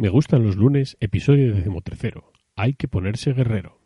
Me gustan los lunes, episodio decimotercero. Hay que ponerse guerrero.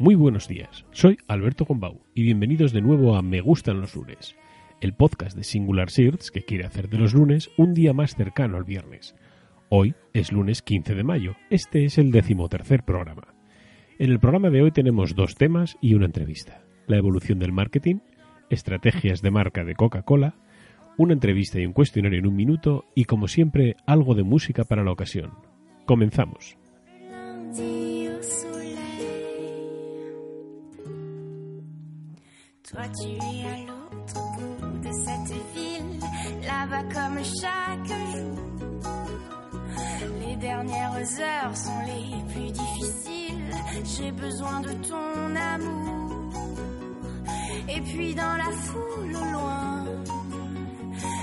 Muy buenos días, soy Alberto Gombau y bienvenidos de nuevo a Me Gustan los lunes, el podcast de Singular Search que quiere hacer de los lunes un día más cercano al viernes. Hoy es lunes 15 de mayo, este es el decimotercer programa. En el programa de hoy tenemos dos temas y una entrevista. La evolución del marketing, estrategias de marca de Coca-Cola, una entrevista y un cuestionario en un minuto y como siempre algo de música para la ocasión. Comenzamos. Toi, tu es à l'autre bout de cette ville, là-bas comme chaque jour. Les dernières heures sont les plus difficiles, j'ai besoin de ton amour. Et puis dans la foule au loin,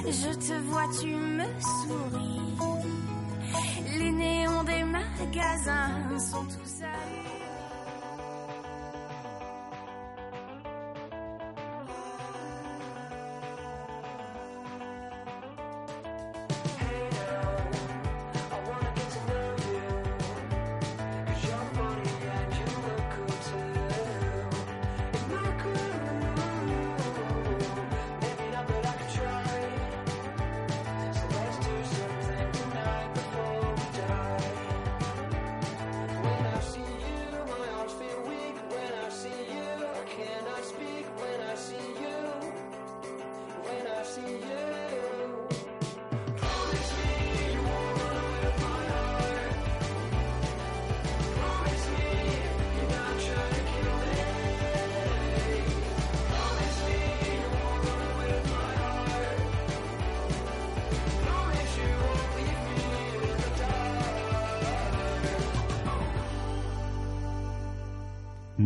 je te vois, tu me souris. Les néons des magasins sont tous allumés.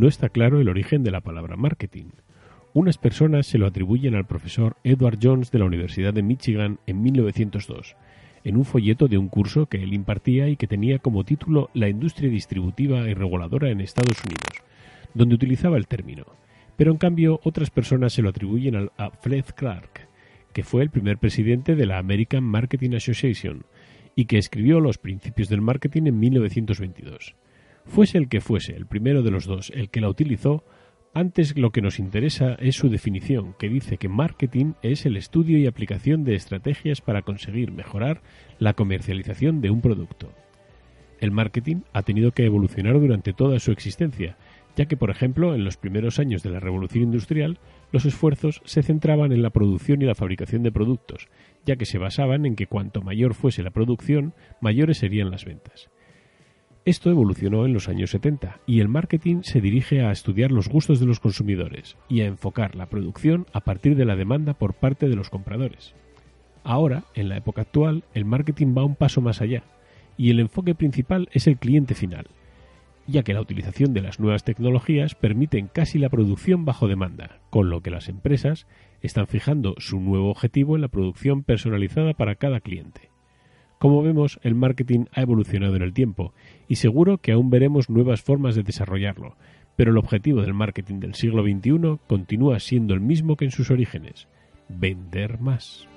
No está claro el origen de la palabra marketing. Unas personas se lo atribuyen al profesor Edward Jones de la Universidad de Michigan en 1902, en un folleto de un curso que él impartía y que tenía como título La industria distributiva y reguladora en Estados Unidos, donde utilizaba el término. Pero en cambio otras personas se lo atribuyen a Fred Clark, que fue el primer presidente de la American Marketing Association y que escribió los principios del marketing en 1922. Fuese el que fuese, el primero de los dos, el que la utilizó, antes lo que nos interesa es su definición, que dice que marketing es el estudio y aplicación de estrategias para conseguir mejorar la comercialización de un producto. El marketing ha tenido que evolucionar durante toda su existencia, ya que, por ejemplo, en los primeros años de la revolución industrial, los esfuerzos se centraban en la producción y la fabricación de productos, ya que se basaban en que cuanto mayor fuese la producción, mayores serían las ventas. Esto evolucionó en los años 70 y el marketing se dirige a estudiar los gustos de los consumidores y a enfocar la producción a partir de la demanda por parte de los compradores. Ahora, en la época actual, el marketing va un paso más allá y el enfoque principal es el cliente final, ya que la utilización de las nuevas tecnologías permiten casi la producción bajo demanda, con lo que las empresas están fijando su nuevo objetivo en la producción personalizada para cada cliente. Como vemos, el marketing ha evolucionado en el tiempo y seguro que aún veremos nuevas formas de desarrollarlo, pero el objetivo del marketing del siglo XXI continúa siendo el mismo que en sus orígenes, vender más.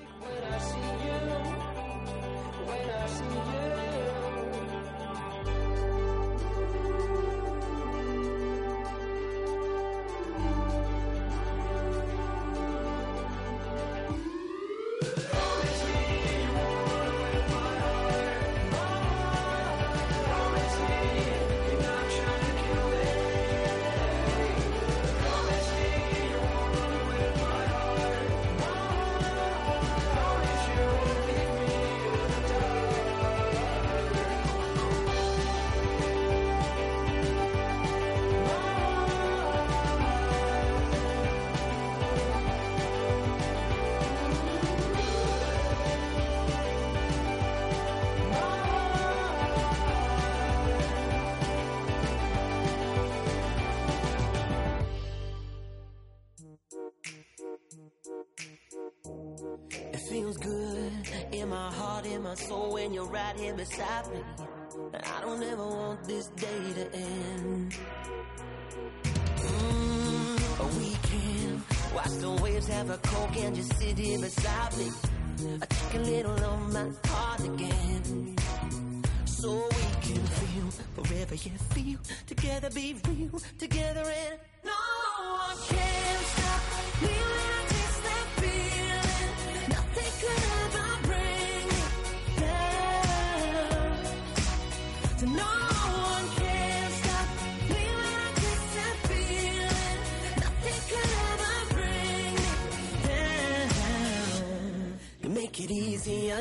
Right here beside me. I don't ever want this day to end. Mm, a weekend, watch the waves have a coke and just sit here beside me. I take a little of my heart again. So we can feel forever, yeah, feel together, be real together,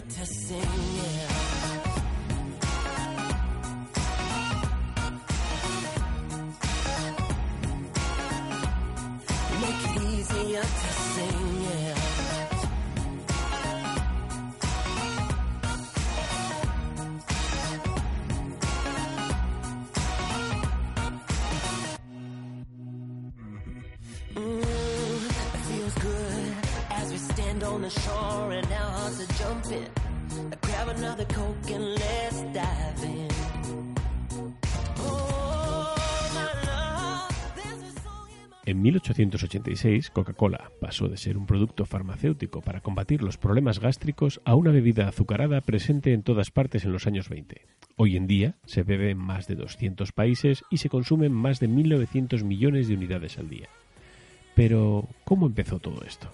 to sing, yeah. 1886, Coca-Cola pasó de ser un producto farmacéutico para combatir los problemas gástricos a una bebida azucarada presente en todas partes en los años 20. Hoy en día se bebe en más de 200 países y se consumen más de 1.900 millones de unidades al día. Pero, ¿cómo empezó todo esto?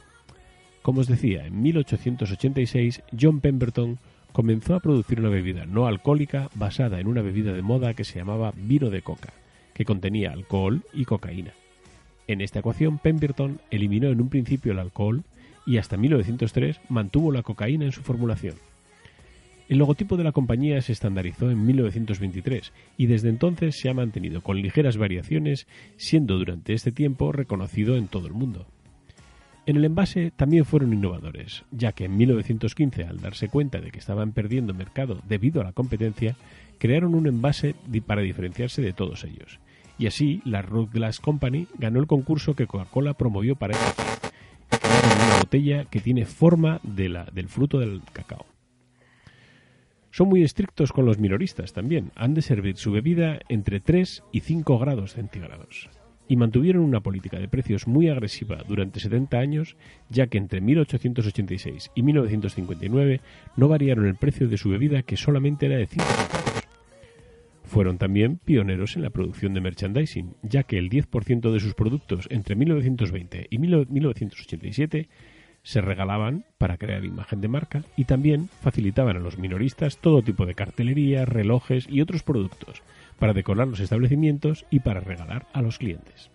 Como os decía, en 1886 John Pemberton comenzó a producir una bebida no alcohólica basada en una bebida de moda que se llamaba vino de coca, que contenía alcohol y cocaína. En esta ecuación, Pemberton eliminó en un principio el alcohol y hasta 1903 mantuvo la cocaína en su formulación. El logotipo de la compañía se estandarizó en 1923 y desde entonces se ha mantenido con ligeras variaciones, siendo durante este tiempo reconocido en todo el mundo. En el envase también fueron innovadores, ya que en 1915, al darse cuenta de que estaban perdiendo mercado debido a la competencia, crearon un envase para diferenciarse de todos ellos. Y así, la Root Glass Company ganó el concurso que Coca-Cola promovió para este y crearon una botella que tiene forma de la, del fruto del cacao. Son muy estrictos con los minoristas también. Han de servir su bebida entre 3 y 5 grados centígrados. Y mantuvieron una política de precios muy agresiva durante 70 años, ya que entre 1886 y 1959 no variaron el precio de su bebida que solamente era de 5 centavos. Fueron también pioneros en la producción de merchandising, ya que el 10% de sus productos entre 1920 y 1987 se regalaban para crear imagen de marca y también facilitaban a los minoristas todo tipo de cartelería, relojes y otros productos para decorar los establecimientos y para regalar a los clientes.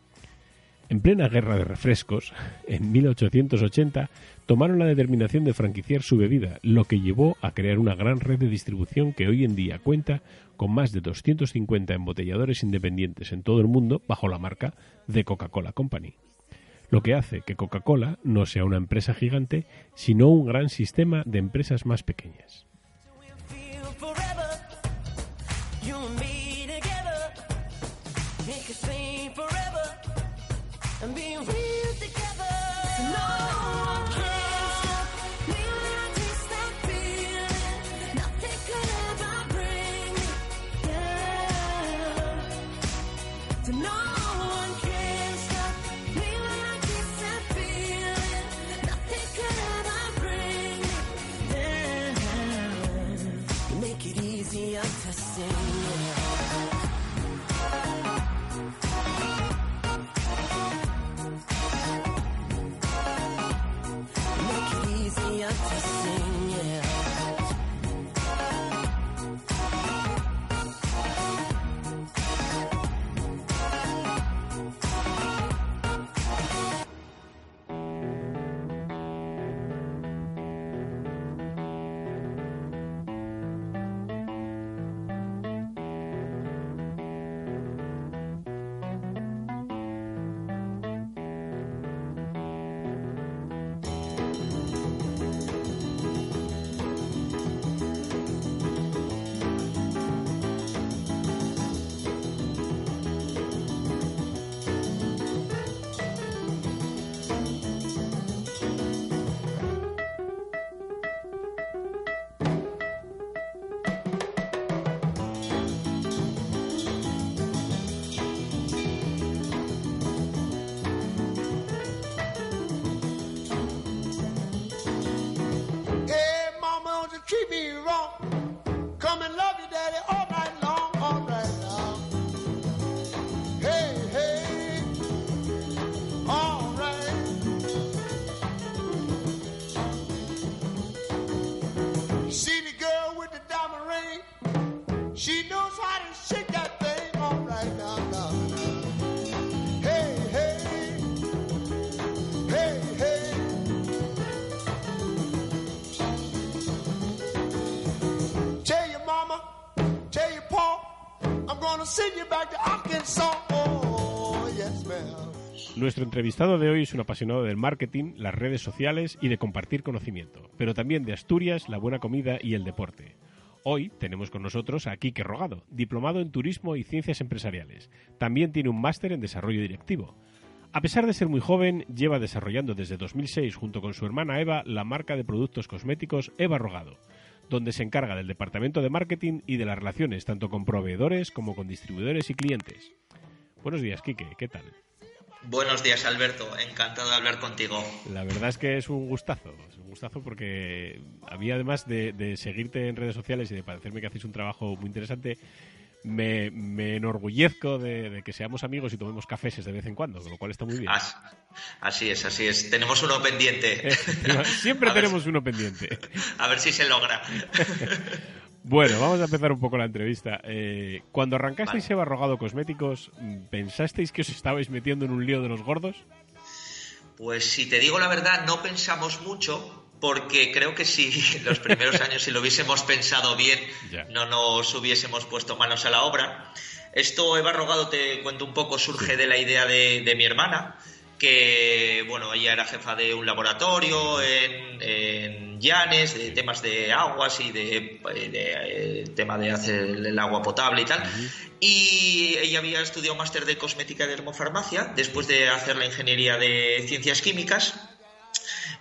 En plena guerra de refrescos, en 1880, tomaron la determinación de franquiciar su bebida, lo que llevó a crear una gran red de distribución que hoy en día cuenta con más de 250 embotelladores independientes en todo el mundo bajo la marca de Coca-Cola Company lo que hace que Coca-Cola no sea una empresa gigante, sino un gran sistema de empresas más pequeñas. Nuestro entrevistado de hoy es un apasionado del marketing, las redes sociales y de compartir conocimiento, pero también de Asturias, la buena comida y el deporte. Hoy tenemos con nosotros a Quique Rogado, diplomado en Turismo y Ciencias Empresariales. También tiene un máster en Desarrollo Directivo. A pesar de ser muy joven, lleva desarrollando desde 2006 junto con su hermana Eva la marca de productos cosméticos Eva Rogado, donde se encarga del departamento de marketing y de las relaciones tanto con proveedores como con distribuidores y clientes. Buenos días, Quique, ¿qué tal? Buenos días, Alberto. Encantado de hablar contigo. La verdad es que es un gustazo, es un gustazo porque a mí además de, de seguirte en redes sociales y de parecerme que hacéis un trabajo muy interesante, me, me enorgullezco de, de que seamos amigos y tomemos cafés de vez en cuando, con lo cual está muy bien. As- Así es, así es. Tenemos uno pendiente. Siempre A ver- tenemos uno pendiente. A ver si se logra. Bueno, vamos a empezar un poco la entrevista. Eh, cuando arrancasteis Vale. Eva Rogado Cosméticos, ¿pensasteis que os estabais metiendo en un lío de los gordos? Pues si te digo la verdad, no pensamos mucho, porque creo que si los primeros años, si lo hubiésemos pensado bien, no nos hubiésemos puesto manos a la obra. Esto, Eva Rogado, te cuento un poco, surge de la idea de, de mi hermana, que, bueno, ella era jefa de un laboratorio en, en Llanes, de temas de aguas y de, de, eh, tema de hacer el agua potable y tal. Y ella había estudiado máster de cosmética y dermofarmacia después de hacer la ingeniería de ciencias químicas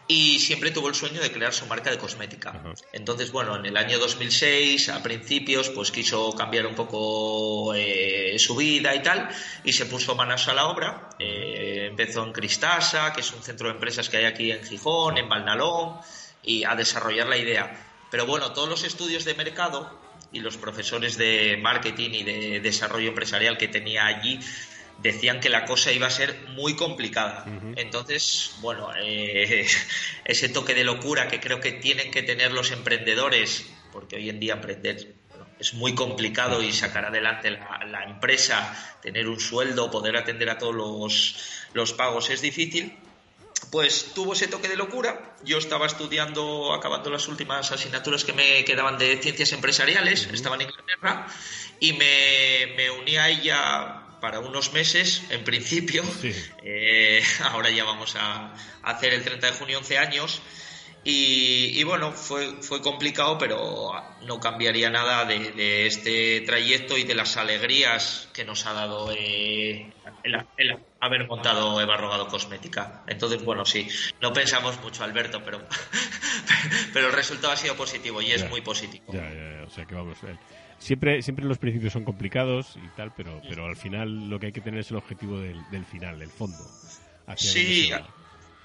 y siempre tuvo el sueño de crear su marca de cosmética. Ajá. Entonces, bueno, en el año 2006, a principios, pues quiso cambiar un poco eh, su vida y tal, y se puso manos a la obra. Eh, empezó en Cristasa, que es un centro de empresas que hay aquí en Gijón, en Valnalón, y a desarrollar la idea. Pero bueno, todos los estudios de mercado y los profesores de marketing y de desarrollo empresarial que tenía allí decían que la cosa iba a ser muy complicada. Entonces, bueno, eh, ese toque de locura que creo que tienen que tener los emprendedores, porque hoy en día emprender bueno, es muy complicado y sacar adelante la, la empresa, tener un sueldo, poder atender a todos los, los pagos es difícil. Pues tuvo ese toque de locura. Yo estaba estudiando, acabando las últimas asignaturas que me quedaban de ciencias empresariales, estaba en Inglaterra, y me, me uní a ella para unos meses, en principio. Sí. Eh, ahora ya vamos a, a hacer el 30 de junio 11 años. Y, y bueno, fue, fue complicado, pero no cambiaría nada de, de este trayecto y de las alegrías que nos ha dado eh, el, el haber montado Eva Rogado Cosmética. Entonces, bueno, sí, no pensamos mucho, Alberto, pero, pero el resultado ha sido positivo y es Ya. muy positivo. Ya, ya, ya, o sea que vamos. eh, siempre, siempre los principios son complicados y tal, pero, pero al final lo que hay que tener es el objetivo del, del final, del fondo. hacia Sí,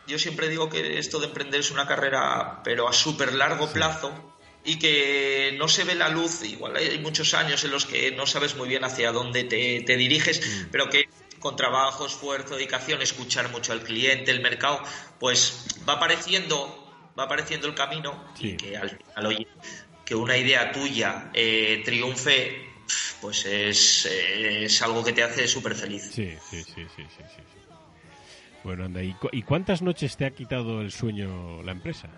yo siempre digo que esto de emprender es una carrera, pero a súper largo plazo y que no se ve la luz. Igual hay muchos años en los que no sabes muy bien hacia dónde te, te diriges, Mm. pero que con trabajo, esfuerzo, dedicación, escuchar mucho al cliente, el mercado, pues va apareciendo, va apareciendo el camino Sí. y que al final, oye, que una idea tuya eh, triunfe, pues es, es algo que te hace súper feliz. Sí, sí, sí, sí, sí. Bueno, anda, ¿y, cu- ¿y cuántas noches te ha quitado el sueño la empresa?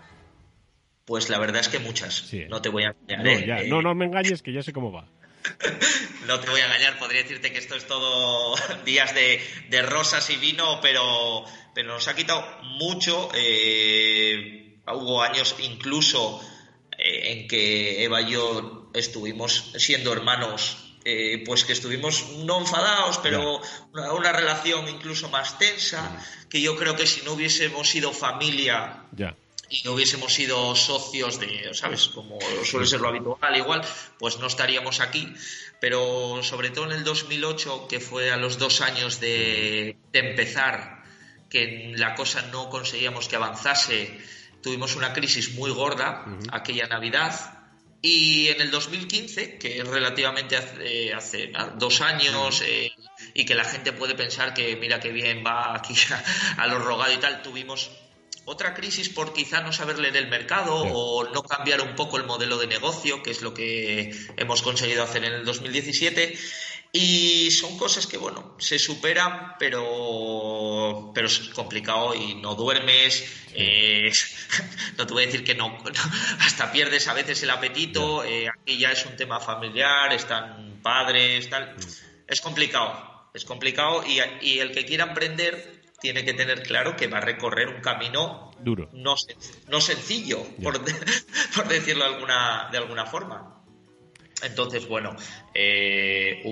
Pues la verdad es que muchas. Sí, ¿eh? No te voy a engañar. No, ¿eh? ya, Eh, no, no me engañes, que ya sé cómo va. no te voy a engañar. Podría decirte que esto es todo días de, de rosas y vino, pero, pero nos ha quitado mucho. eh, hubo años incluso eh, en que Eva y yo estuvimos siendo hermanos. eh, pues que estuvimos no enfadados, pero una, una relación incluso más tensa, que yo creo que si no hubiésemos sido familia Ya. y no hubiésemos sido socios de, ¿sabes? Como suele ser lo habitual, igual, pues no estaríamos aquí. Pero sobre todo en el 2008, que fue a los dos años de, de empezar, que la cosa no conseguíamos que avanzase, tuvimos una crisis muy gorda aquella Navidad. Y en el 2015, que es relativamente hace, hace nada, dos años, eh, y que la gente puede pensar que mira qué bien va aquí a, a lo rogado y tal, tuvimos otra crisis por quizá no saber leer el mercado o no cambiar un poco el modelo de negocio, que es lo que hemos conseguido hacer en el 2017. Y son cosas que, bueno, se superan, pero, pero es complicado y no duermes. eh, no te voy a decir que no, hasta pierdes a veces el apetito. eh, aquí ya es un tema familiar, están padres, tal. Es complicado, es complicado y, y el que quiera emprender tiene que tener claro que va a recorrer un camino Duro. no, no sencillo, por, por decirlo de alguna, de alguna forma. Entonces, bueno, eh,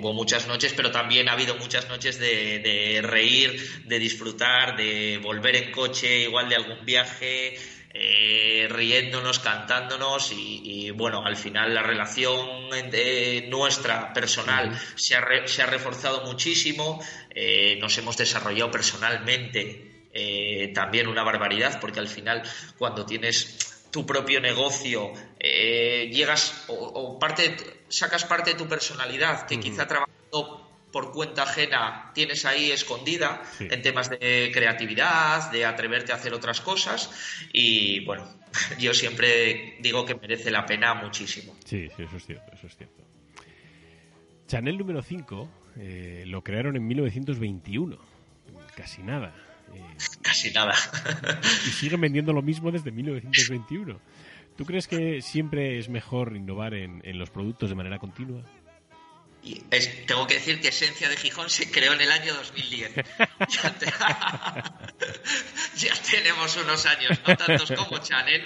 hubo muchas noches, pero también ha habido muchas noches de, de reír, de disfrutar, de volver en coche, igual de algún viaje, eh, riéndonos, cantándonos y, y, bueno, al final la relación entre nuestra personal se, ha re- se ha reforzado muchísimo, eh, nos hemos desarrollado personalmente eh, también una barbaridad, porque al final cuando tienes tu propio negocio, eh, llegas o, o parte, sacas parte de tu personalidad que quizá trabajando por cuenta ajena tienes ahí escondida Sí. en temas de creatividad, de atreverte a hacer otras cosas y bueno, yo siempre digo que merece la pena muchísimo. Sí, sí, eso es cierto, eso es cierto. Chanel número 5 eh, lo crearon en 1921. Casi nada. Eh, Casi nada. y siguen vendiendo lo mismo desde 1921. ¿Tú crees que siempre es mejor innovar en, en los productos de manera continua? Y es- tengo que decir que Esencia de Gijón se creó en el año 2010. Ya, te- ya tenemos unos años, no tantos como Chanel.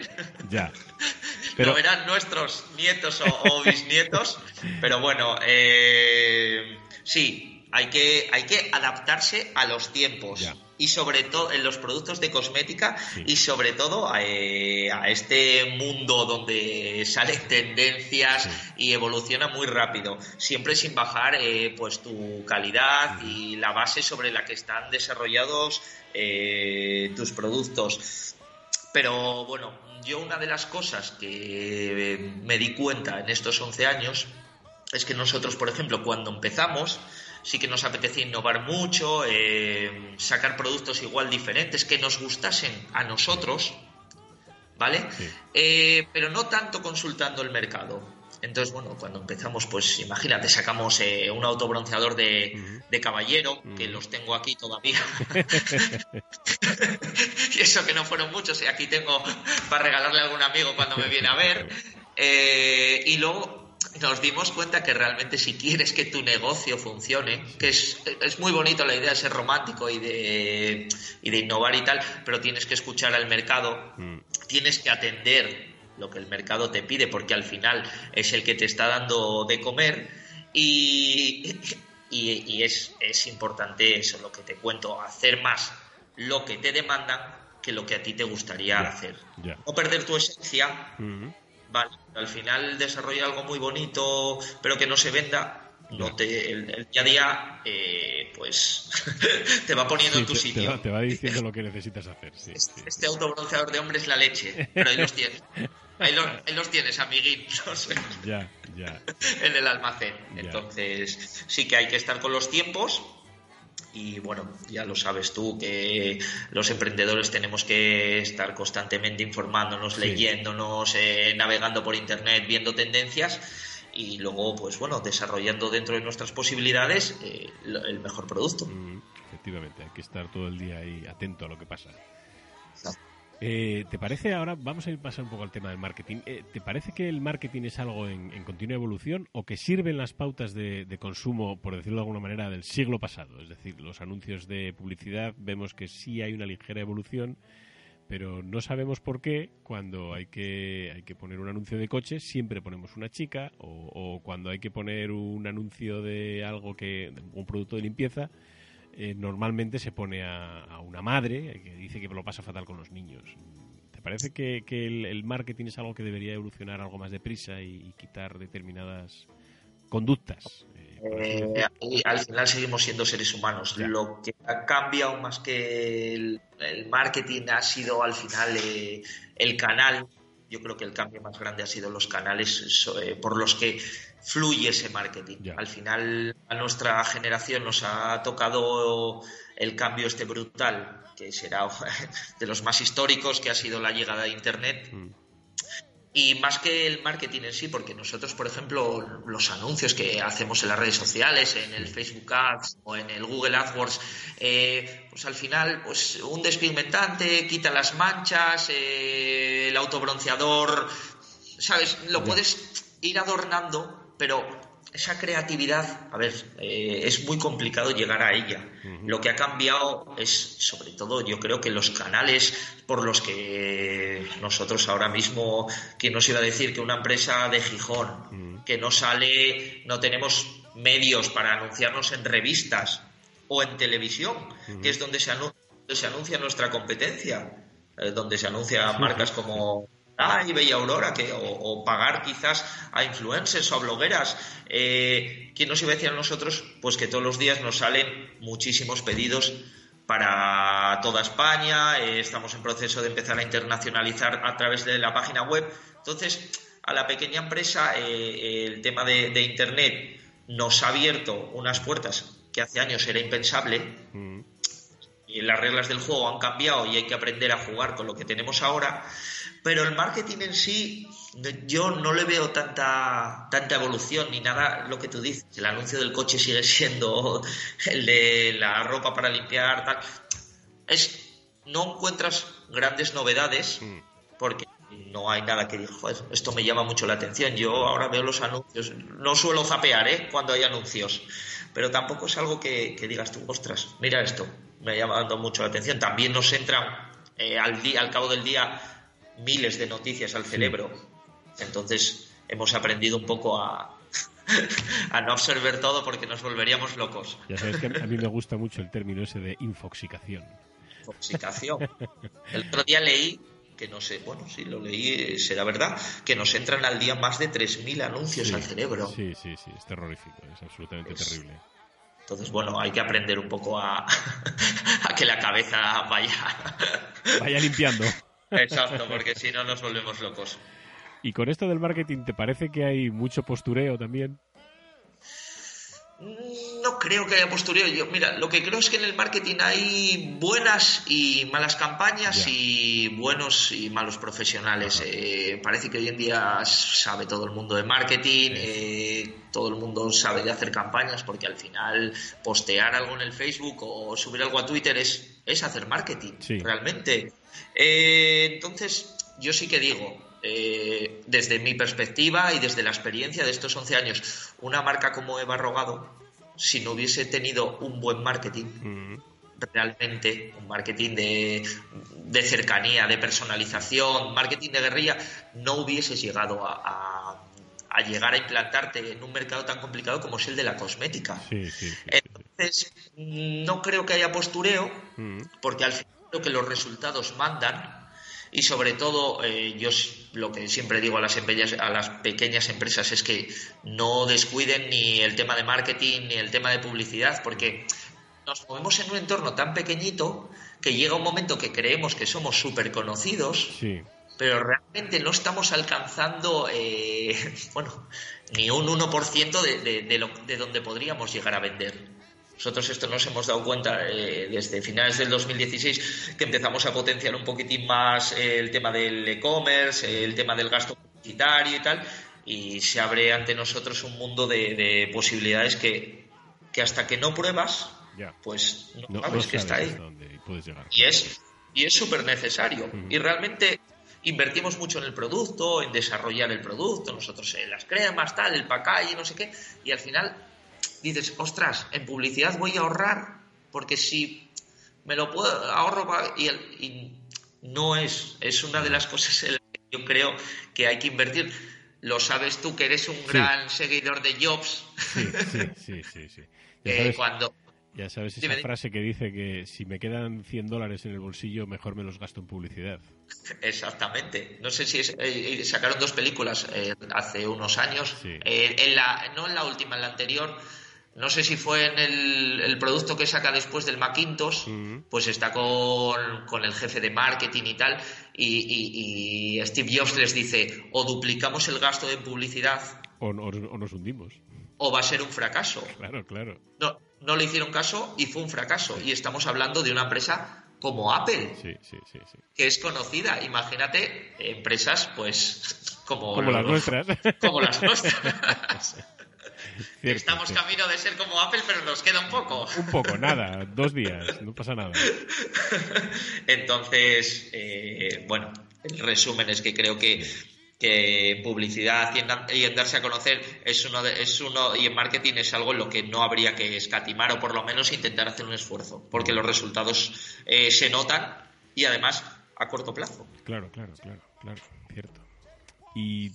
Ya. Lo Pero, verán nuestros nietos o, o bisnietos. Pero bueno, eh, sí, hay que, hay que adaptarse a los tiempos. Ya. Y sobre todo en los productos de cosmética Sí. y sobre todo eh, a este mundo donde salen tendencias y evoluciona muy rápido, siempre sin bajar eh, pues tu calidad y la base sobre la que están desarrollados eh, tus productos. Pero bueno, yo una de las cosas que me di cuenta en estos 11 años es que nosotros, por ejemplo, cuando empezamos, sí que nos apetecía innovar mucho, eh, sacar productos igual diferentes que nos gustasen a nosotros, ¿vale? Sí. Eh, pero no tanto consultando el mercado. Entonces, bueno, cuando empezamos, pues imagínate, sacamos eh, un autobronceador de, de caballero, que los tengo aquí todavía. y eso que no fueron muchos, y aquí tengo para regalarle a algún amigo cuando me viene a ver. Eh, y luego nos dimos cuenta que realmente si quieres que tu negocio funcione, que es, es muy bonito la idea de ser romántico y de, y de innovar y tal, pero tienes que escuchar al mercado, mm, tienes que atender lo que el mercado te pide, porque al final es el que te está dando de comer y, y, y es, es importante eso, lo que te cuento, hacer más lo que te demandan que lo que a ti te gustaría hacer. ya. No perder tu esencia, mm, vale, al final desarrolla algo muy bonito, pero que no se venda, no te, el, el día a día, eh, pues te va poniendo Sí, en tu te, sitio. te va, te va diciendo lo que necesitas hacer. Sí, sí, sí. Este autobronceador de hombre es la leche, pero ahí los tienes. Ahí los, ahí los tienes, sé, Ya, ya. en el almacén. Ya. Entonces, sí que hay que estar con los tiempos. Y bueno, ya lo sabes tú que los emprendedores tenemos que estar constantemente informándonos, Sí. leyéndonos, eh, navegando por internet, viendo tendencias y luego, pues bueno, desarrollando dentro de nuestras posibilidades eh, lo- el mejor producto. Mm, efectivamente, hay que estar todo el día ahí atento a lo que pasa. Eh, ¿Te parece ahora, vamos a ir pasar un poco al tema del marketing, eh, ¿te parece que el marketing es algo en, continua evolución o que sirven las pautas de, de consumo, por decirlo de alguna manera, del siglo pasado? Es decir, los anuncios de publicidad vemos que sí hay una ligera evolución, pero no sabemos por qué cuando hay que, hay que poner un anuncio de coche siempre ponemos una chica o, o cuando hay que poner un anuncio de algo que, un producto de limpieza, eh, normalmente se pone a, a una madre que dice que lo pasa fatal con los niños. ¿Te parece que, que el, el marketing es algo que debería evolucionar algo más deprisa y, y quitar determinadas conductas? Eh? Eh, y al final seguimos siendo seres humanos. Ya. Lo que ha cambiado más que el, el marketing ha sido al final eh, el canal. Yo creo que el cambio más grande ha sido los canales eh, por los que fluye ese marketing. Al final a nuestra generación nos ha tocado el cambio este brutal, que será de los más históricos, que ha sido la llegada de Internet. Mm. Y más que el marketing en sí, porque nosotros, por ejemplo, los anuncios que hacemos en las redes sociales, en el Facebook Ads o en el Google AdWords, eh, pues al final, pues un despigmentante, quita las manchas, eh, el autobronceador, ¿sabes? Lo puedes ir adornando, pero esa creatividad, a ver, eh, es muy complicado llegar a ella. Lo que ha cambiado es, sobre todo, yo creo que los canales por los que nosotros ahora mismo, ¿quién nos iba a decir que una empresa de Gijón, que no sale, no tenemos medios para anunciarnos en revistas o en televisión, que es donde se, anu- donde se anuncia nuestra competencia, eh, donde se anuncia marcas como y Bella Aurora, que, o, o pagar quizás a influencers o a blogueras. Eh, ¿Quién nos iba a decir a nosotros? Pues que todos los días nos salen muchísimos pedidos para toda España, eh, estamos en proceso de empezar a internacionalizar a través de la página web. Entonces, a la pequeña empresa eh, el tema de, de Internet nos ha abierto unas puertas que hace años era impensable, Mm. y las reglas del juego han cambiado y hay que aprender a jugar con lo que tenemos ahora, pero el marketing en sí yo no le veo tanta tanta evolución ni nada lo que tú dices. El anuncio del coche sigue siendo el de la ropa para limpiar, tal. Es no encuentras grandes novedades Mm. porque no hay nada que diga, "Joder, esto me llama mucho la atención. Yo ahora veo los anuncios, no suelo zapear ¿eh? cuando hay anuncios, pero tampoco es algo que, que digas tú, ostras, mira esto, me ha llamado mucho la atención. También nos entran eh, al, día, al cabo del día miles de noticias al cerebro, entonces hemos aprendido un poco a, a no absorber todo porque nos volveríamos locos. Ya sabes que a mí me gusta mucho el término ese de infoxicación. intoxicación. El otro día leí, que no sé, bueno, si lo leí, será verdad, que nos entran al día más de 3.000 anuncios Sí, al cerebro. Sí, sí, sí, es terrorífico, es absolutamente Es- terrible. Entonces, bueno, hay que aprender un poco a, a que la cabeza vaya. Vaya limpiando. Exacto, porque si no nos volvemos locos. Y con esto del marketing, ¿te parece que hay mucho postureo también? No creo que haya postureo. Yo, mira, lo que creo es que en el marketing hay buenas y malas campañas y buenos y malos profesionales. Eh, parece que hoy en día sabe todo el mundo de marketing, eh, todo el mundo sabe de hacer campañas, porque al final postear algo en el Facebook o subir algo a Twitter es, es hacer marketing, Sí. realmente. Eh, entonces, yo sí que digo, eh, desde mi perspectiva y desde la experiencia de estos 11 años, una marca como Eva Rogado, si no hubiese tenido un buen marketing, Mm, realmente un marketing de, de cercanía, de personalización, marketing de guerrilla, no hubieses llegado a, a- a llegar a implantarte en un mercado tan complicado como es el de la cosmética. Sí, sí, sí, sí, Entonces, no creo que haya postureo. Mm, porque al final creo que los resultados mandan y sobre todo eh, yo lo que siempre digo a las, a las pequeñas empresas es que no descuiden ni el tema de marketing ni el tema de publicidad porque nos movemos en un entorno tan pequeñito que llega un momento que creemos que somos súper conocidos, pero realmente no estamos alcanzando, eh, bueno, ni un 1% de, de, de, lo, de donde podríamos llegar a vender. Nosotros esto nos hemos dado cuenta eh, desde finales del 2016 que empezamos a potenciar un poquitín más eh, el tema del e-commerce, el tema del gasto publicitario y tal, y se abre ante nosotros un mundo de, posibilidades que, que hasta que no pruebas, pues no, sabes que está ahí. Y es y es súper necesario. Y realmente invertimos mucho en el producto, en desarrollar el producto, nosotros en las cremas, tal, el packaging, no sé qué, y al final dices, ostras, en publicidad voy a ahorrar, porque si me lo puedo ahorro y, y no es, es una de las cosas en las que yo creo que hay que invertir. Lo sabes tú que eres un gran seguidor de Jobs. Sí, sí, sí, sí. cuando ya sabes esa frase que dice que si me quedan 100 dólares en el bolsillo, mejor me los gasto en publicidad. Exactamente. No sé si eh, eh, sacaron dos películas eh, hace unos años. en la, no en la última, en la anterior. No sé si fue en el, producto que saca después del Macintosh, pues está con, el jefe de marketing y tal, y, Steve Jobs les dice, o duplicamos el gasto de publicidad, o, o nos hundimos. O va a ser un fracaso. Claro, claro. No, no le hicieron caso y fue un fracaso. Y estamos hablando de una empresa como Apple, que es conocida. Imagínate empresas, pues, como, como las nuestras. Como las nuestras. Estamos camino de ser como Apple, pero nos queda un poco. Un poco, nada, dos días, no pasa nada. Entonces, eh, bueno, el resumen es que creo que que publicidad y en, darse a conocer es uno, es uno y en marketing es algo en lo que no habría que escatimar o por lo menos intentar hacer un esfuerzo, porque los resultados eh, se notan y además a corto plazo. Claro, claro, claro, claro, cierto. Y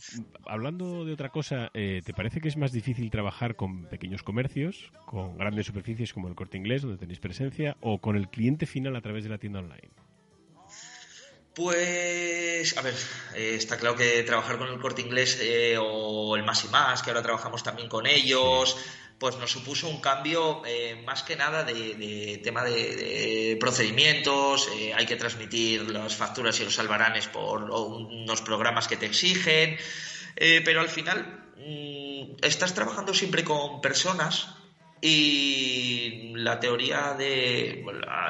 hablando de otra cosa, eh, ¿te parece que es más difícil trabajar con pequeños comercios, con grandes superficies como el corte inglés, donde tenéis presencia, o con el cliente final a través de la tienda online? Pues, a ver, eh, está claro que trabajar con el corte inglés eh, o el más y más, que ahora trabajamos también con ellos, pues nos supuso un cambio eh, más que nada de, tema de, procedimientos, hay que transmitir las facturas y los albaranes por unos programas que te exigen, pero al final mm, estás trabajando siempre con personas y la teoría de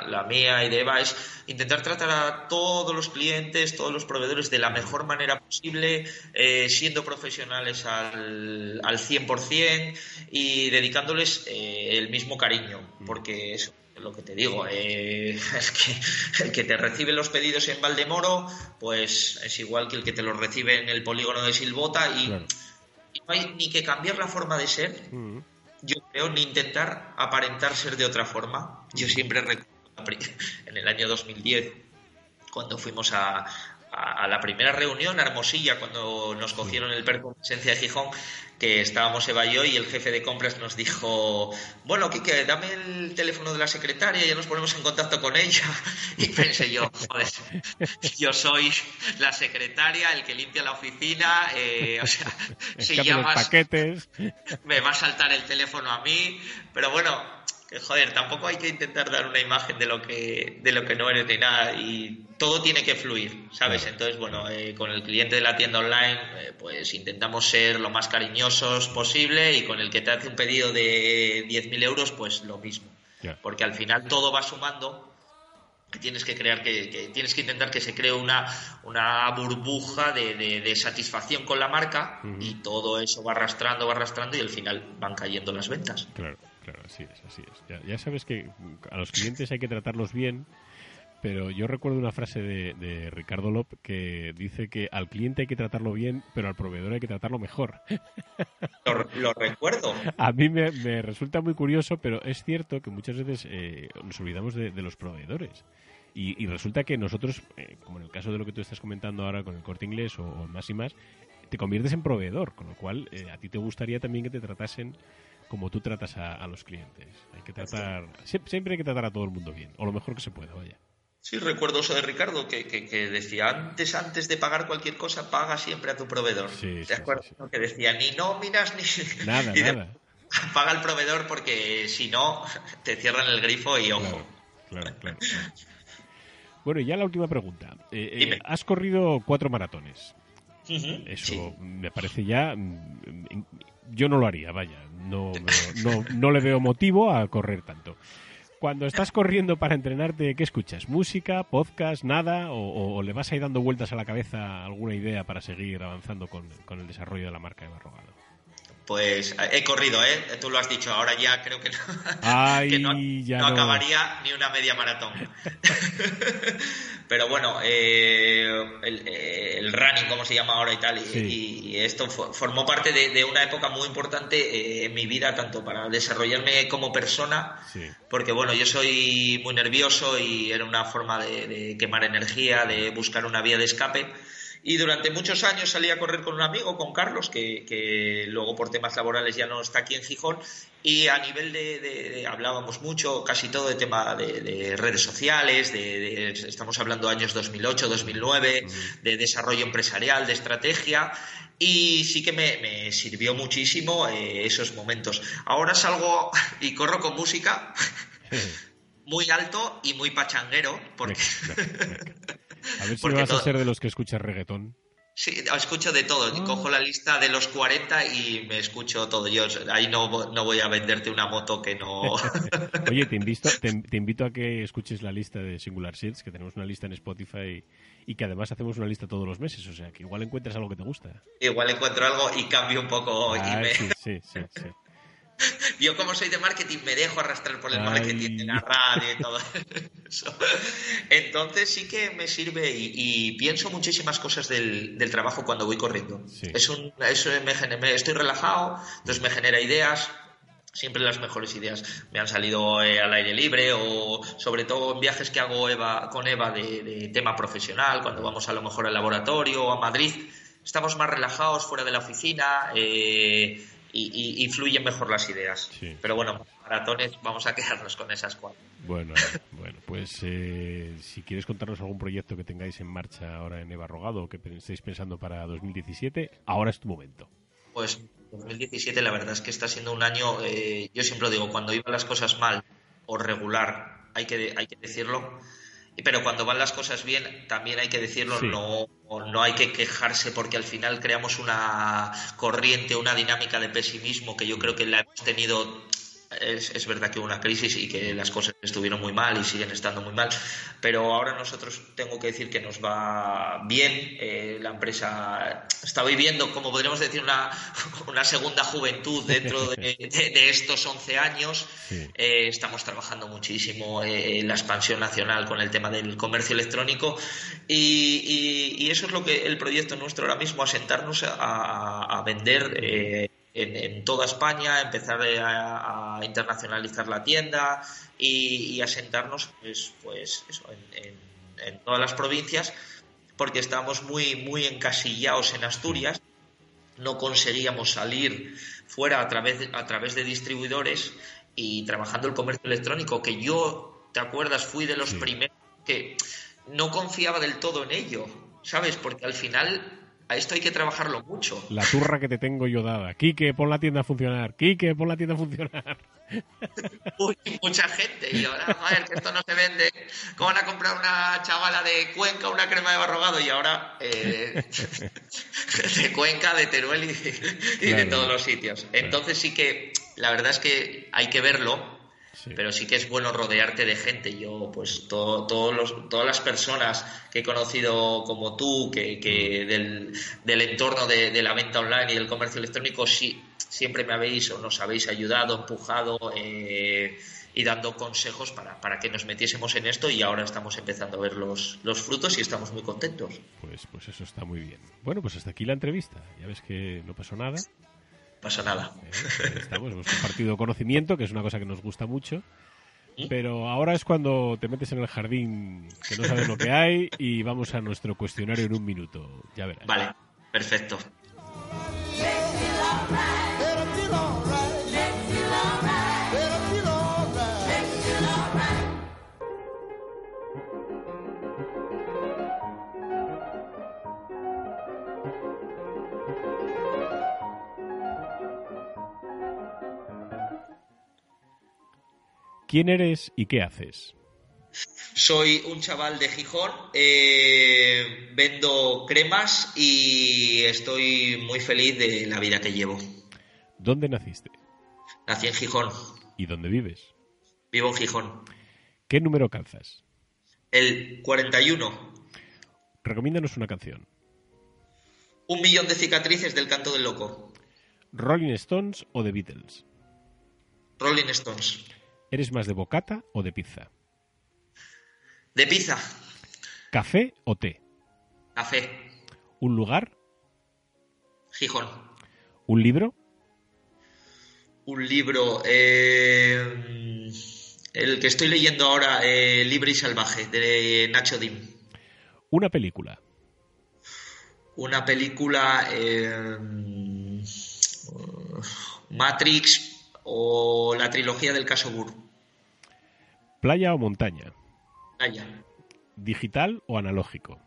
la, mía y de Eva es intentar tratar a todos los clientes, todos los proveedores de la mejor manera posible, eh, siendo profesionales al, al 100% y dedicándoles eh, el mismo cariño, porque es lo que te digo, eh, es que el que te recibe los pedidos en Valdemoro, pues es igual que el que te los recibe en el polígono de Silbota y, no hay ni que cambiar la forma de ser. Mm yo creo, ni intentar aparentar ser de otra forma. Yo siempre recuerdo en el año 2010, cuando fuimos a, a, la primera reunión a Hermosilla, cuando nos cogieron el perco presencia de Gijón, que estábamos Eva y yo, y el jefe de compras nos dijo, bueno, Kike, dame el teléfono de la secretaria, ya nos ponemos en contacto con ella. Y pensé yo, joder, yo soy la secretaria, el que limpia la oficina, eh, o sea, si llamas, paquetes. me va a saltar el teléfono a mí, pero bueno, que joder, tampoco hay que intentar dar una imagen de lo que, de lo que no eres ni nada y todo tiene que fluir, ¿sabes? Entonces, bueno, eh, con el cliente de la tienda online, eh, pues intentamos ser lo más cariñosos posible y con el que te hace un pedido de 10.000 euros, pues lo mismo. Porque al final todo va sumando que tienes que crear que, tienes que intentar que se cree una, una burbuja de, satisfacción con la marca y todo eso va arrastrando, va arrastrando y al final van cayendo las ventas. Claro. Claro, así es, así es. Ya, sabes que a los clientes hay que tratarlos bien, pero yo recuerdo una frase de, Ricardo Lop que dice que al cliente hay que tratarlo bien, pero al proveedor hay que tratarlo mejor. Lo, recuerdo. A mí me, resulta muy curioso, pero es cierto que muchas veces eh, nos olvidamos de, los proveedores. Y, resulta que nosotros, eh, como en el caso de lo que tú estás comentando ahora con el corte inglés o, más y más, te conviertes en proveedor, con lo cual eh, a ti te gustaría también que te tratasen como tú tratas a, los clientes. Hay que tratar, siempre hay que tratar a todo el mundo bien, o lo mejor que se pueda, vaya. Sí, recuerdo eso de Ricardo, que, que- que decía antes, antes de pagar cualquier cosa, paga siempre a tu proveedor. Sí, ¿Te acuerdas? sí, sí. Que decía, ni nóminas ni... Nada, de- nada. Paga al proveedor porque si no, te cierran el grifo y ojo. Claro, claro, claro. claro. Bueno, y ya la última pregunta. Eh, eh, Dime. has corrido cuatro maratones. Eso me parece ya. Yo no lo haría, vaya. No, no, no, le veo motivo a correr tanto. Cuando estás corriendo para entrenarte, ¿qué escuchas? ¿Música, podcast, nada? ¿O, o- o le vas ahí dando vueltas a la cabeza alguna idea para seguir avanzando con, con el desarrollo de la marca de Barrogado? Pues eh, he corrido, ¿eh? Tú lo has dicho, ahora ya creo que no, Ay, que no, ya no no. acabaría ni una media maratón. Pero bueno, eh, el, eh, el running, como se llama ahora y tal, y, Sí. y esto fo- formó parte de, de una época muy importante eh, en mi vida, tanto para desarrollarme como persona, Sí. porque bueno, yo soy muy nervioso y era una forma de, de quemar energía, de buscar una vía de escape. Y durante muchos años salí a correr con un amigo, con Carlos, que, que luego por temas laborales ya no está aquí en Gijón. Y a nivel de, de- de- hablábamos mucho, casi todo de tema de, de redes sociales, de, estamos hablando de años 2008, 2009, de desarrollo empresarial, de estrategia. Y sí que me, me sirvió muchísimo eh, esos momentos. Ahora salgo y corro con música muy alto y muy pachanguero, porque A ver si Porque vas a ser de los que escuchas reggaetón. sí, escucho de todo. Ah. Cojo la lista de los 40 y me escucho todo. Yo ahí no, no voy a venderte una moto que no... Oye, te invito, te, te invito a que escuches la lista de Singular Seeds, que tenemos una lista en Spotify y que además hacemos una lista todos los meses, o sea que igual encuentras algo que te gusta. Igual encuentro algo y cambio un poco. y Ah, me- sí, sí, sí, sí. Yo como soy de marketing me dejo arrastrar por el Ay. marketing de la radio y todo eso. Entonces sí que me sirve y, y pienso muchísimas cosas del, del trabajo cuando voy corriendo. Sí. Es un, eso me, me- estoy relajado, entonces me genera ideas. Siempre las mejores ideas me han salido eh, al aire libre o sobre todo en viajes que hago Eva, con Eva de, de tema profesional, cuando vamos a lo mejor al laboratorio o a Madrid, estamos más relajados fuera de la oficina eh, y, y- y fluyen mejor las ideas. Sí. Pero bueno, maratones vamos a quedarnos con esas cuatro. Bueno, bueno, pues eh, si quieres contarnos algún proyecto que tengáis en marcha ahora en Eva Rogado o que estéis pensando para 2017, ahora es tu momento. Pues 2017 la verdad es que está siendo un año, eh, yo siempre lo digo, cuando iban las cosas mal o regular, hay que, hay que decirlo, pero cuando van las cosas bien, también hay que decirlo, Sí. no, no hay que quejarse porque al final creamos una corriente, una dinámica de pesimismo que yo creo que la hemos tenido. Es, es verdad que hubo una crisis y que las cosas estuvieron muy mal y siguen estando muy mal, pero ahora nosotros tengo que decir que nos va bien. eh, la empresa está viviendo, como podríamos decir, una, una segunda juventud dentro de, de- de estos 11 años. Sí. Eh, estamos trabajando muchísimo eh, en la expansión nacional con el tema del comercio electrónico y, y- y eso es lo que el proyecto nuestro ahora mismo, asentarnos a, a- a vender eh, en, en toda España, empezar a, a internacionalizar la tienda y, y asentarnos pues, pues eso, en, en- en todas las provincias porque estamos muy, muy encasillados en Asturias no conseguíamos salir fuera a través de, a través de distribuidores y trabajando el comercio electrónico, que yo, ¿te acuerdas? Fui de los Sí. primeros que no confiaba del todo en ello, ¿sabes? Porque al final a esto hay que trabajarlo mucho. La turra que te tengo yo dada. Quique, pon la tienda a funcionar. Quique, pon la tienda a funcionar. Uy, mucha gente. Y ahora, joder, que esto no se vende. ¿Cómo van a comprar una chavala de Cuenca una crema de barrogado? Y ahora eh, de Cuenca, de Teruel y, y de todos los sitios. Entonces sí que la verdad es que hay que verlo. Sí. Pero sí que es bueno rodearte de gente. Yo, pues, todo- todos los, todas las personas que he conocido como tú, que, que del, del entorno de, de la venta online y del comercio electrónico, sí, siempre me habéis o nos habéis ayudado, empujado eh, y dando consejos para, para que nos metiésemos en esto y ahora estamos empezando a ver los, los frutos y estamos muy contentos. Pues, pues eso está muy bien. Bueno, pues hasta aquí la entrevista. Ya ves que no pasó nada. Pasa nada. ¿eh? Estamos, hemos compartido conocimiento, que es una cosa que nos gusta mucho. Pero ahora es cuando te metes en el jardín que no sabes lo que hay y vamos a nuestro cuestionario en un minuto. Ya verás. Vale, perfecto. ¿Quién eres y qué haces? Soy un chaval de Gijón, eh, vendo cremas y estoy muy feliz de la vida que llevo. ¿Dónde naciste? Nací en Gijón, ¿Y dónde vives? vivo en Gijón. ¿Qué número calzas? El 41, Recomiéndanos una canción. un millón de cicatrices del canto del loco. ¿Rolling Stones o The Beatles? Rolling Stones. ¿Eres más de bocata o de pizza? De pizza, ¿Café o té? café, ¿Un lugar? Gijón. ¿Un libro? Un libro, eh, el que estoy leyendo ahora, eh, Libre y Salvaje, de Nacho Dim. ¿Una película? Una película, eh, Matrix o la trilogía del caso Burr. ¿Playa o montaña? Vaya. ¿Digital o analógico?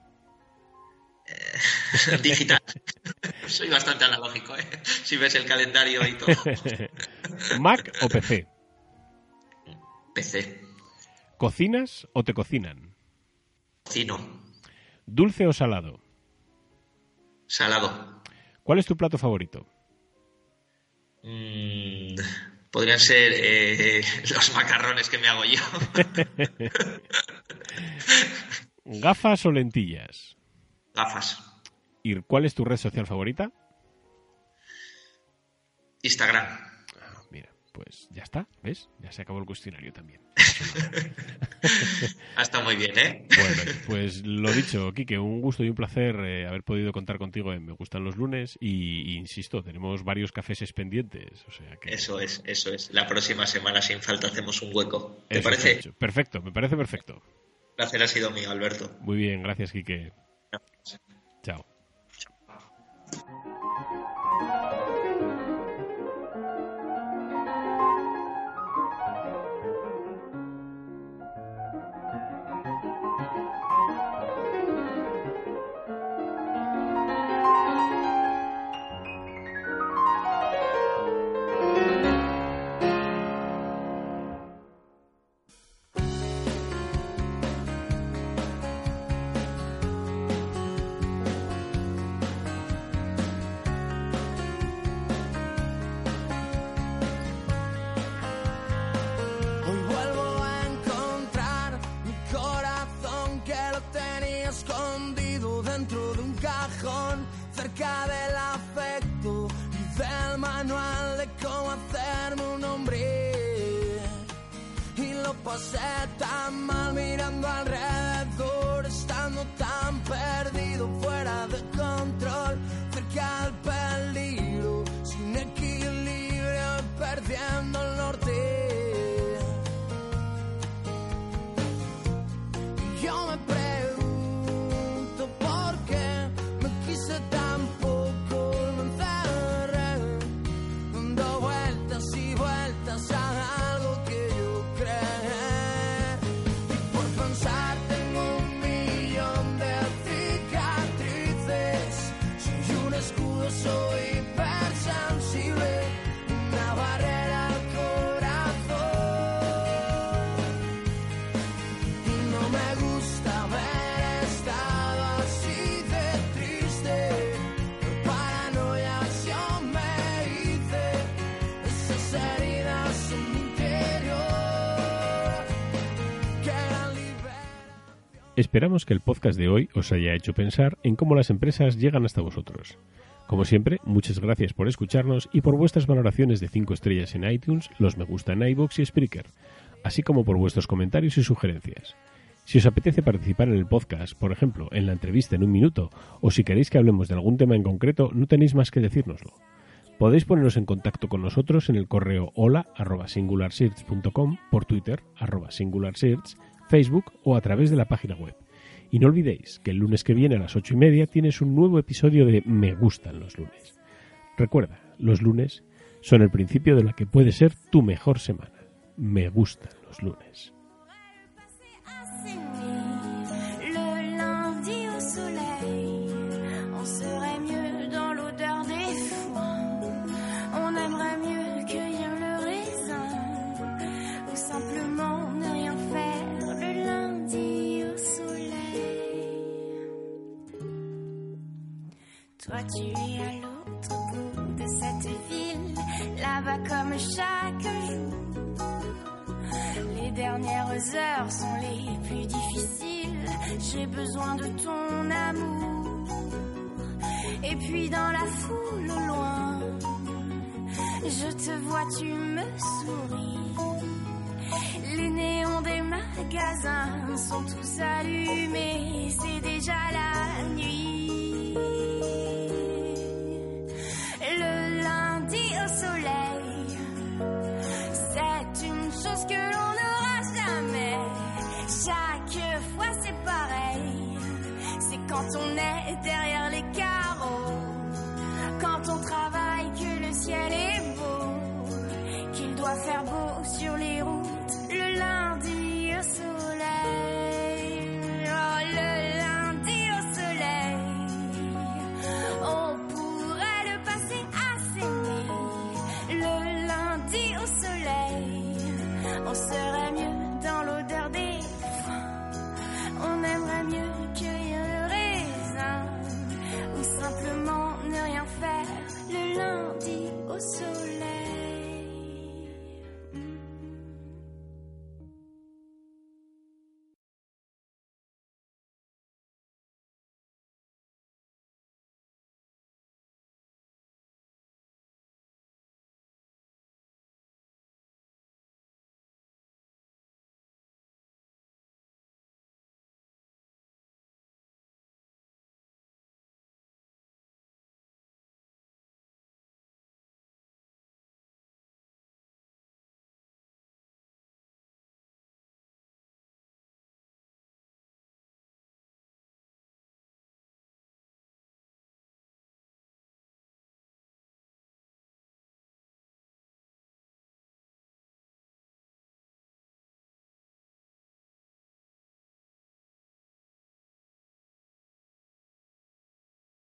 Digital. Soy bastante analógico, ¿eh? Si ves el calendario y todo. ¿Mac o PC? PC. ¿Cocinas o te cocinan? Cino. ¿Dulce o salado? Salado. ¿Cuál es tu plato favorito? Mm, podrían ser eh, los macarrones que me hago yo. ¿Gafas o lentillas? Gafas. ¿Y cuál es tu red social favorita? Instagram. Pues ya está, ¿ves? Ya se acabó el cuestionario también. Ha estado muy bien, ¿eh? Bueno, pues lo dicho, Quique, un gusto y un placer eh, haber podido contar contigo en Me Gustan los Lunes y, y insisto, tenemos varios cafés pendientes, o sea que... Eso es, eso es. La próxima semana, sin falta, hacemos un hueco. ¿Te eso parece? hecho. Perfecto, me parece perfecto. El placer ha sido mío, Alberto. Muy bien, gracias, Quique. Chao. Esperamos que el podcast de hoy os haya hecho pensar en cómo las empresas llegan hasta vosotros. Como siempre, muchas gracias por escucharnos y por vuestras valoraciones de 5 estrellas en iTunes, los me gusta en iVoox y Spreaker, así como por vuestros comentarios y sugerencias. Si os apetece participar en el podcast, por ejemplo, en la entrevista en un minuto, o si queréis que hablemos de algún tema en concreto, no tenéis más que decírnoslo. Podéis poneros en contacto con nosotros en el correo hola por Twitter arroba Facebook o a través de la página web. Y no olvidéis que el lunes que viene a las ocho y media tienes un nuevo episodio de Me gustan los lunes. Recuerda, los lunes son el principio de la que puede ser tu mejor semana. Me gustan los lunes. J'ai besoin de ton amour. Et puis dans la foule au loin, je te vois, tu me souris. Les néons des magasins sont tous allumés, c'est déjà la nuit.